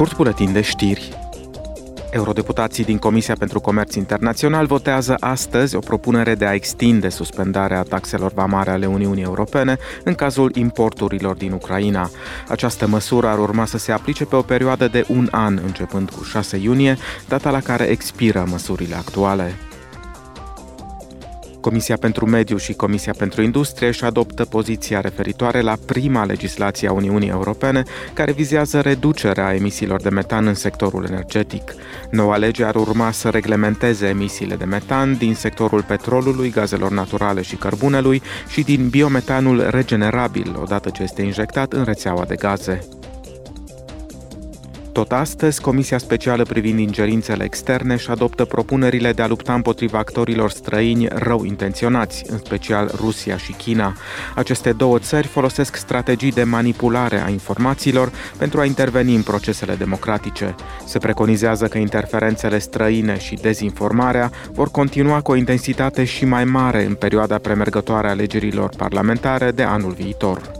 scurt buletin de știri. Eurodeputații din Comisia pentru Comerț Internațional votează astăzi o propunere de a extinde suspendarea taxelor vamare ale Uniunii Europene în cazul importurilor din Ucraina. Această măsură ar urma să se aplice pe o perioadă de un an, începând cu 6 iunie, data la care expiră măsurile actuale. Comisia pentru Mediu și Comisia pentru Industrie își adoptă poziția referitoare la prima legislație a Uniunii Europene care vizează reducerea emisiilor de metan în sectorul energetic. Noua lege ar urma să reglementeze emisiile de metan din sectorul petrolului, gazelor naturale și cărbunelui și din biometanul regenerabil, odată ce este injectat în rețeaua de gaze. Tot astăzi, Comisia Specială privind ingerințele externe își adoptă propunerile de a lupta împotriva actorilor străini rău intenționați, în special Rusia și China. Aceste două țări folosesc strategii de manipulare a informațiilor pentru a interveni în procesele democratice. Se preconizează că interferențele străine și dezinformarea vor continua cu o intensitate și mai mare în perioada premergătoare a alegerilor parlamentare de anul viitor.